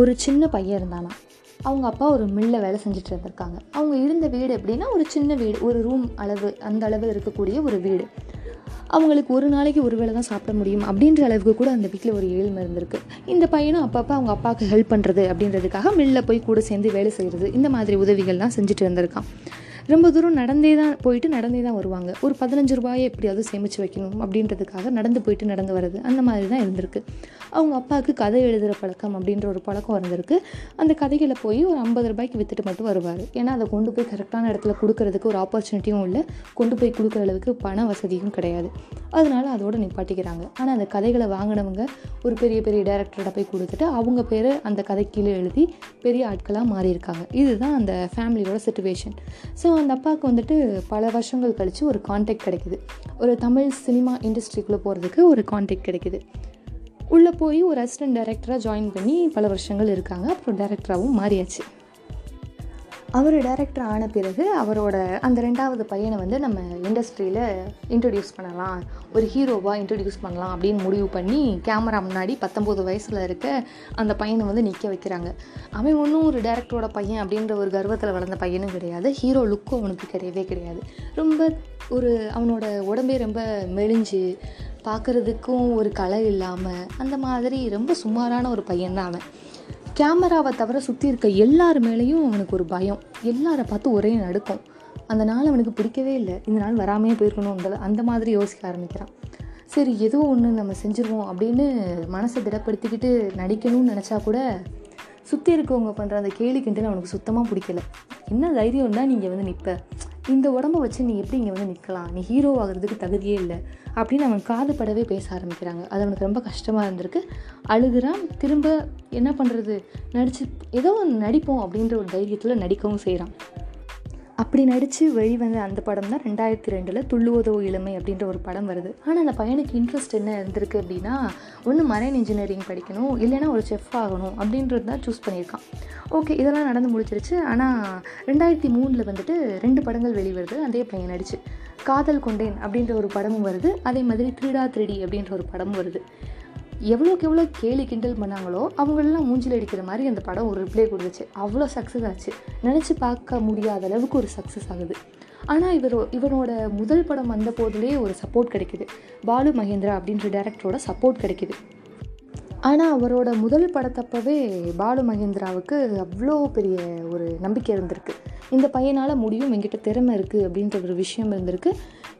ஒரு சின்ன பையன் இருந்தானா? அவங்க அப்பா ஒரு மில்ல வேலை செஞ்சுட்டு இருந்திருக்காங்க. அவங்க இருந்த வீடு எப்படின்னா ஒரு சின்ன வீடு ஒரு ரூம் அளவு அந்த அளவு இருக்கக்கூடிய ஒரு வீடு. அவங்களுக்கு ஒரு நாளைக்கு ஒரு வேளை தான் சாப்பிட முடியும் அப்படின்ற அளவுக்கு கூட அந்த வீட்டில் ஒரு ஏழ்மை இருந்திருக்கு. இந்த பையனும் அப்பப்போ அவங்க அப்பாவுக்கு ஹெல்ப் பண்ணுறது அப்படின்றதுக்காக மில்லில் போய் கூட சேர்ந்து வேலை செய்கிறது இந்த மாதிரி உதவிகள்லாம் செஞ்சுட்டு இருந்திருக்கான். ரொம்ப தூரம் நடந்தே தான் போயிட்டு நடந்தே தான் வருவாங்க. ஒரு பதினஞ்சு ரூபாயை எப்படியாவது சேமித்து வைக்கணும் அப்படின்றதுக்காக நடந்து போயிட்டு நடந்து வர்றது அந்த மாதிரி தான் இருந்திருக்கு. அவங்க அப்பாவுக்கு கதை எழுதுகிற பழக்கம் அப்படின்ற ஒரு பழக்கம் இருந்திருக்கு. அந்த கதைகளை போய் ஒரு ஐம்பது ரூபாய்க்கு விற்றுட்டு மட்டும் வருவார். ஏன்னா அதை கொண்டு போய் கரெக்டான இடத்துல கொடுக்கறதுக்கு ஒரு ஆப்பர்ச்சுனிட்டியும் இல்லை. கொண்டு போய் கொடுக்குற அளவுக்கு பண வசதியும் கிடையாது. அதனால அதோட நிப்பாட்டிக்கிறாங்க. ஆனால் அந்த கதைகளை வாங்கினவங்க ஒரு பெரிய பெரிய டேரக்டர்கிட்ட போய் கொடுத்துட்டு அவங்க பேர் அந்த கதை கீழே எழுதி பெரிய ஆட்களாக மாறியிருக்காங்க. இதுதான் அந்த ஃபேமிலியோட சுச்சுவேஷன் ஸோ அந்த அப்பாவுக்கு வந்துட்டு பல வருஷங்கள் கழித்து ஒரு கான்டாக்ட் கிடைக்குது. ஒரு தமிழ் சினிமா இண்டஸ்ட்ரிக்குள்ளே போகிறதுக்கு ஒரு கான்டாக்ட் கிடைக்குது. உள்ளே போய் ஒரு அசிஸ்டன்ட் டைரக்டராக ஜாயின் பண்ணி பல வருஷங்கள் இருக்காங்க. அப்புறம் டைரக்டராகவும் மாறியாச்சு. அவர் டைரக்டர் ஆன பிறகு அவரோட அந்த ரெண்டாவது பையனை வந்து நம்ம இண்டஸ்ட்ரியில் இன்ட்ரடியூஸ் பண்ணலாம். ஒரு ஹீரோவாக இன்ட்ரடியூஸ் பண்ணலாம் அப்படின்னு முடிவு பண்ணி கேமரா முன்னாடி பத்தொம்போது வயசில் இருக்க அந்த பையனை வந்து நிற்க வைக்கிறாங்க. அவன் ஒன்றும் ஒரு டேரக்டரோட பையன் அப்படின்ற ஒரு கர்வத்தில் வளர்ந்த பையனும் கிடையாது. ஹீரோ லுக்கும் அவனுக்கு கிடையவே கிடையாது. ரொம்ப ஒரு அவனோட உடம்பே ரொம்ப மெலிஞ்சு பார்க்குறதுக்கும் ஒரு கலை இல்லாமல் அந்த மாதிரி ரொம்ப சுமாரான ஒரு பையன் தான் அவன். கேமராவை தவிர சுற்றி இருக்க எல்லார் மேலேயும் அவனுக்கு ஒரு பயம். எல்லாரை பார்த்து ஒரே நடுக்கும். அந்த நாள் அவனுக்கு பிடிக்கவே இல்லை. இந்த நாள் வராமையே போயிருக்கணுன்றது அந்த மாதிரி யோசிக்க ஆரம்பிக்கிறான். சரி ஏதோ ஒன்று நம்ம செஞ்சுருவோம் அப்படின்னு மனசை திடப்படுத்திக்கிட்டு நடிக்கணும்னு நினச்சா கூட சுற்றி இருக்கவங்க பண்ணுற அந்த கேலி கிண்டல் அவனுக்கு சுத்தமாக பிடிக்கல. என்ன தைரியம் தான் நீங்கள் வந்து நிற்ப இந்த உடம்ப வச்சு நீ எப்படி இங்கே வந்து நிற்கலாம் நீ ஹீரோ ஆகிறதுக்கு தகுதியே இல்லை. அப்படின்னு அவன் காது படவே பேச ஆரம்பிக்கிறாங்க. அது அவனுக்கு ரொம்ப கஷ்டமாக இருந்திருக்கு. அழுகிறான். திரும்ப என்ன பண்ணுறது நடிச்சு ஏதோ ஒன்று நடிப்போம் அப்படின்ற ஒரு தைரியத்தில் நடிக்கவும் செய்கிறான் அப்படி நடித்து வெளிவந்த அந்த படம் தான் ரெண்டாயிரத்தி ரெண்டில் துள்ளுவதோ இளமை அப்படின்ற ஒரு படம் வருது. ஆனால் அந்த பையனுக்கு இன்ட்ரெஸ்ட் என்ன இருந்திருக்கு அப்படின்னா ஒன்று மரைன் இன்ஜினியரிங் படிக்கணும் இல்லைன்னா ஒரு செஃப் ஆகணும் அப்படின்றது தான் சூஸ் பண்ணியிருக்கான். ஓகே இதெல்லாம் நடந்து முடிச்சிருச்சு ஆனால் ரெண்டாயிரத்தி மூணில் வந்துட்டு ரெண்டு படங்கள் வெளிவருது. அதே பையன் நடிச்சு. காதல் கொண்டேன் அப்படின்ற ஒரு படமும் வருது. அதே மாதிரி த்ரீடா த்ரீடி அப்படின்ற ஒரு படமும் வருது. எவ்வளோக்கு எவ்வளோ கேலி கிண்டல் பண்ணாங்களோ அவங்களெல்லாம் மூஞ்சில் அடிக்கிற மாதிரி அந்த படம் ஒரு ரிப்ளை கொடுத்துச்சு. அவ்வளோ சக்ஸஸ் ஆச்சு. நினச்சி பார்க்க முடியாத அளவுக்கு ஒரு சக்ஸஸ் ஆகுது. ஆனால் இவர் இவனோட முதல் படம் வந்த போதுலேயே ஒரு சப்போர்ட் கிடைக்குது. பாலு மகேந்திரா அப்படின்ற டேரக்டரோட சப்போர்ட் கிடைக்குது. ஆனால் அவரோட முதல் படத்தப்பவே பாலு மகேந்திராவுக்கு அவ்வளோ பெரிய ஒரு நம்பிக்கை இருந்திருக்கு. இந்த பையனால் முடியும் என்கிட்ட திறமை இருக்குது அப்படின்ற ஒரு விஷயம் இருந்திருக்கு.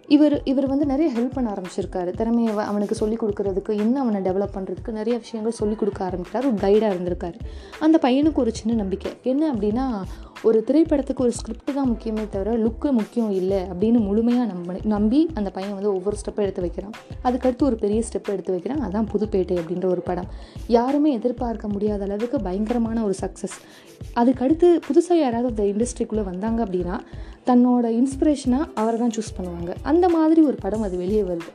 இவர் இவர் வந்து நிறைய ஹெல்ப் பண்ண ஆரம்பிச்சிருக்காரு. திறமையை அவனுக்கு சொல்லிக் கொடுக்கறதுக்கு இன்னும் அவனை டெவலப் பண்ணுறதுக்கு நிறைய விஷயங்கள் சொல்லிக் கொடுக்க ஆரம்பிக்கிறார். ஒரு கைடாக இருந்திருக்காரு. அந்த பையனுக்கு ஒரு சின்ன நம்பிக்கை. என்ன அப்படின்னா ஒரு திரைப்படத்துக்கு ஒரு ஸ்கிரிப்ட் தான் முக்கியமே தவிர லுக்கு முக்கியம் இல்லை அப்படின்னு முழுமையாக நம்ப நம்பி அந்த பையன் வந்து ஒவ்வொரு ஸ்டெப்பை எடுத்து வைக்கிறான். அதுக்கடுத்து ஒரு பெரிய ஸ்டெப்பை எடுத்து வைக்கிறான். அதான் புதுப்பேட்டை அப்படின்ற ஒரு படம். யாருமே எதிர்பார்க்க முடியாத அளவுக்கு பயங்கரமான ஒரு சக்ஸஸ் அதுக்கடுத்து புதுசாக யாராவது அந்த இண்டஸ்ட்ரிக்குள்ளே வந்தாங்க அப்படின்னா தன்னோட இன்ஸ்பிரேஷனாக அவரை தான் சூஸ் பண்ணுவாங்க. அந்த மாதிரி ஒரு படம் அது வெளியே வருது.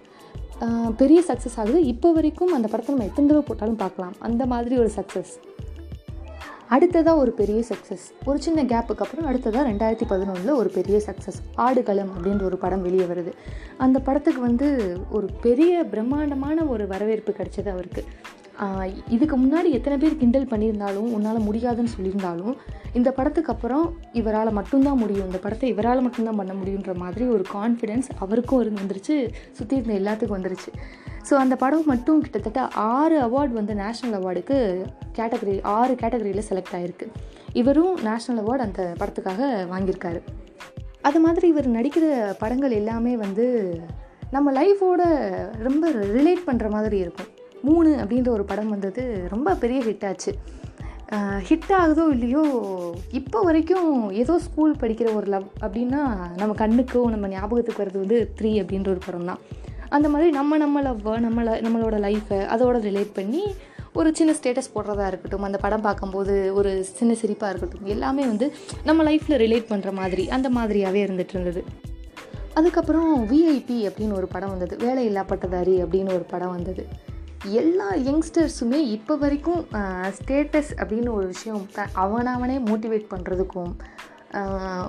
பெரிய சக்ஸஸ் ஆகுது. இப்போ வரைக்கும் அந்த படத்தை நம்ம எத்தனை தடவை போட்டாலும் பார்க்கலாம். அந்த மாதிரி ஒரு சக்ஸஸ் அடுத்ததாக ஒரு பெரிய சக்ஸஸ் ஒரு சின்ன கேப்புக்கு அப்புறம் அடுத்ததாக ரெண்டாயிரத்தி பதினொன்றில் ஒரு பெரிய சக்ஸஸ் ஆடுகளம் அப்படின்ற ஒரு படம் வெளியே வருது. அந்த படத்துக்கு வந்து ஒரு பெரிய பிரம்மாண்டமான ஒரு வரவேற்பு கிடைச்சது அவருக்கு. இதுக்கு முன்னாடி எத்தனை பேர் கிண்டல் பண்ணியிருந்தாலும் உன்னால் முடியாதுன்னு சொல்லியிருந்தாலும் இந்த படத்துக்கு அப்புறம் இவரால் மட்டும்தான் முடியும். இந்த படத்தை இவரால் மட்டும்தான் பண்ண முடியுன்ற மாதிரி ஒரு கான்ஃபிடென்ஸ் அவருக்கும் இருந்து வந்துருச்சு சுற்றி இருந்த எல்லாத்துக்கும் வந்துருச்சு. ஸோ அந்த படம் மட்டும் கிட்டத்தட்ட ஆறு அவார்டு வந்து நேஷ்னல் அவார்டுக்கு கேட்டகரி ஆறு கேட்டகரியில் செலக்ட் ஆகிருக்கு இவரும் நேஷ்னல் அவார்டு அந்த படத்துக்காக வாங்கியிருக்காரு. அது மாதிரி இவர் நடிக்கிற படங்கள் எல்லாமே வந்து நம்ம லைஃபோட ரொம்ப ரிலேட் பண்ணுற மாதிரி இருக்கும். மூணு அப்படின்ற ஒரு படம் வந்தது ரொம்ப பெரிய ஹிட் ஆச்சு. ஹிட் ஆகுதோ இல்லையோ இப்போ வரைக்கும் ஏதோ ஸ்கூல் படிக்கிற ஒரு லவ் அப்படின்னா நம்ம கண்ணுக்கோ நம்ம ஞாபகத்துக்கு வர்றது வந்து த்ரீ அப்படின்ற ஒரு படம் தான். அந்த மாதிரி நம்ம நம்ம லவ்வை நம்மளை நம்மளோட லைஃப்பை அதோட ரிலேட் பண்ணி ஒரு சின்ன ஸ்டேட்டஸ் போடுறதா இருக்கட்டும் அந்த படம் பார்க்கும்போது ஒரு சின்ன சிரிப்பாக இருக்கட்டும் எல்லாமே வந்து நம்ம லைஃப்பில் ரிலேட் பண்ணுற மாதிரி அந்த மாதிரியாகவே இருந்துட்டு இருந்தது. அதுக்கப்புறம் விஐபி அப்படின்னு ஒரு படம் வந்தது வேலை இல்லாப்பட்டதாரி அப்படின்னு ஒரு படம் வந்தது. எல்லா யங்ஸ்டர்ஸுமே இப்போ வரைக்கும் ஸ்டேட்டஸ் அப்படின்னு ஒரு விஷயம் அவனவனே மோட்டிவேட் பண்ணுறதுக்கும்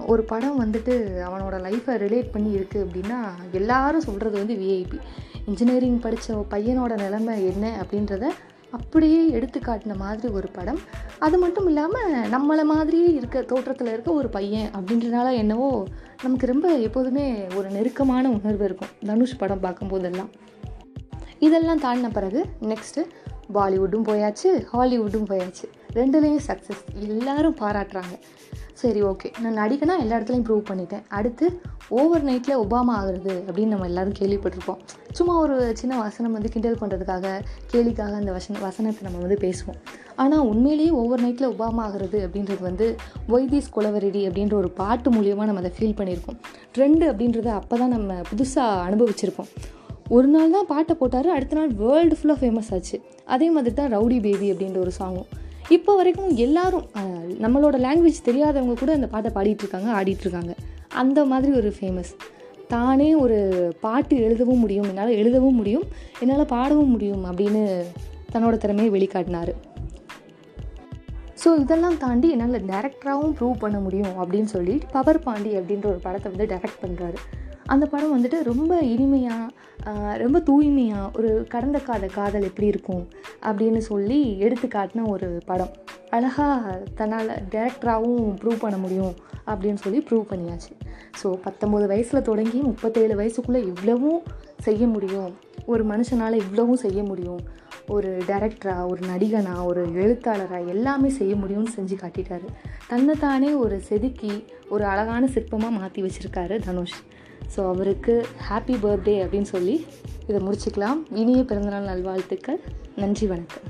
ஒரு படம் வந்துட்டு அவனோட லைஃப்பை ரிலேட் பண்ணி இருக்குது அப்படின்னா எல்லாரும் சொல்கிறது வந்து விஐபி இன்ஜினியரிங் படித்த பையனோட நிலைமை என்ன அப்படின்றத அப்படியே எடுத்து காட்டின மாதிரி ஒரு படம். அது மட்டும் இல்லாமல் நம்மளை மாதிரியே இருக்க தோற்றத்தில் இருக்க ஒரு பையன் அப்படின்றனால என்னவோ நமக்கு ரொம்ப எப்போதுமே ஒரு நெருக்கமான உணர்வு இருக்கும். தனுஷ் படம் பார்க்கும்போதெல்லாம். இதெல்லாம் தாண்டின பிறகு நெக்ஸ்ட்டு பாலிவுட்டும் போயாச்சு ஹாலிவுட்டும் போயாச்சு. ரெண்டுலேயும் சக்ஸஸ் எல்லாரும் பாராட்டுறாங்க. சரி ஓகே நான் நடிகனா எல்லா இடத்துலையும் ப்ரூவ் பண்ணிட்டேன். அடுத்து ஓவர் நைட்டில் ஒபாமா ஆகுறது அப்படின்னு நம்ம எல்லாரும் கேள்விப்பட்டிருப்போம். சும்மா ஒரு சின்ன வசனம் வந்து கிண்டல் பண்ணுறதுக்காக கேலிக்காக அந்த வசன வசனத்தை நம்ம வந்து பேசுவோம். ஆனால் உண்மையிலேயே ஓவர் நைட்டில் ஒபாமா ஆகுறது அப்படின்றது வந்து வைதீஸ் குலவரெடி அப்படின்ற ஒரு பாட்டு மூலியமாக நம்ம அதை ஃபீல் பண்ணியிருக்கோம். ட்ரெண்டு அப்படின்றத அப்போ தான் நம்ம புதுசாக அனுபவிச்சிருப்போம். ஒரு நாள் தான் பாட்டை போட்டார் அடுத்த நாள் வேர்ல்டு ஃபுல்லாக ஃபேமஸ் ஆச்சு. அதே மாதிரி தான் ரவுடி பேபி அப்படின்ற ஒரு சாங்கும் இப்போ வரைக்கும் எல்லாரும் நம்மளோட லாங்குவேஜ் தெரியாதவங்க கூட அந்த பாட்டை பாடிட்டுருக்காங்க இருக்காங்க அந்த மாதிரி ஒரு ஃபேமஸ் தானே ஒரு பாட்டு எழுதவும் முடியும் என்னால் எழுதவும் முடியும் என்னால் பாடவும் முடியும் அப்படின்னு தன்னோட திறமையை வெளிக்காட்டினார். ஸோ இதெல்லாம் தாண்டி என்னால் டேரக்டராகவும் ப்ரூவ் பண்ண முடியும் அப்படின்னு சொல்லி பவர் பாண்டி அப்படின்ற ஒரு படத்தை வந்து டைரக்ட் பண்ணுறாரு அந்த படம் வந்துட்டு ரொம்ப இனிமையாக ரொம்ப தூய்மையாக ஒரு கடந்த காத காதல் எப்படி இருக்கும் அப்படின்னு சொல்லி எடுத்து காட்டின ஒரு படம். அழகாக தன்னால் டேரக்டராகவும் ப்ரூவ் பண்ண முடியும் அப்படின்னு சொல்லி ப்ரூவ் பண்ணியாச்சு. ஸோ பத்தொம்போது வயசில் தொடங்கி முப்பத்தேழு வயசுக்குள்ளே இவ்வளவும் செய்ய முடியும். ஒரு மனுஷனால் இவ்வளவும் செய்ய முடியும். ஒரு டேரக்டராக ஒரு நடிகனா ஒரு எழுத்தாளராக எல்லாமே செய்ய முடியும்னு செஞ்சு காட்டிட்டாரு. தன்னைத்தானே ஒரு செதுக்கி ஒரு அழகான சிற்பமாக மாற்றி வச்சுருக்காரு தனுஷ். ஸோ அவருக்கு ஹாப்பி பர்த்டே அப்படின்னு சொல்லி இதை முடிச்சுக்கலாம். இனிய பிறந்தநாள் நல்வாழ்த்துக்கள். நன்றி வணக்கம்.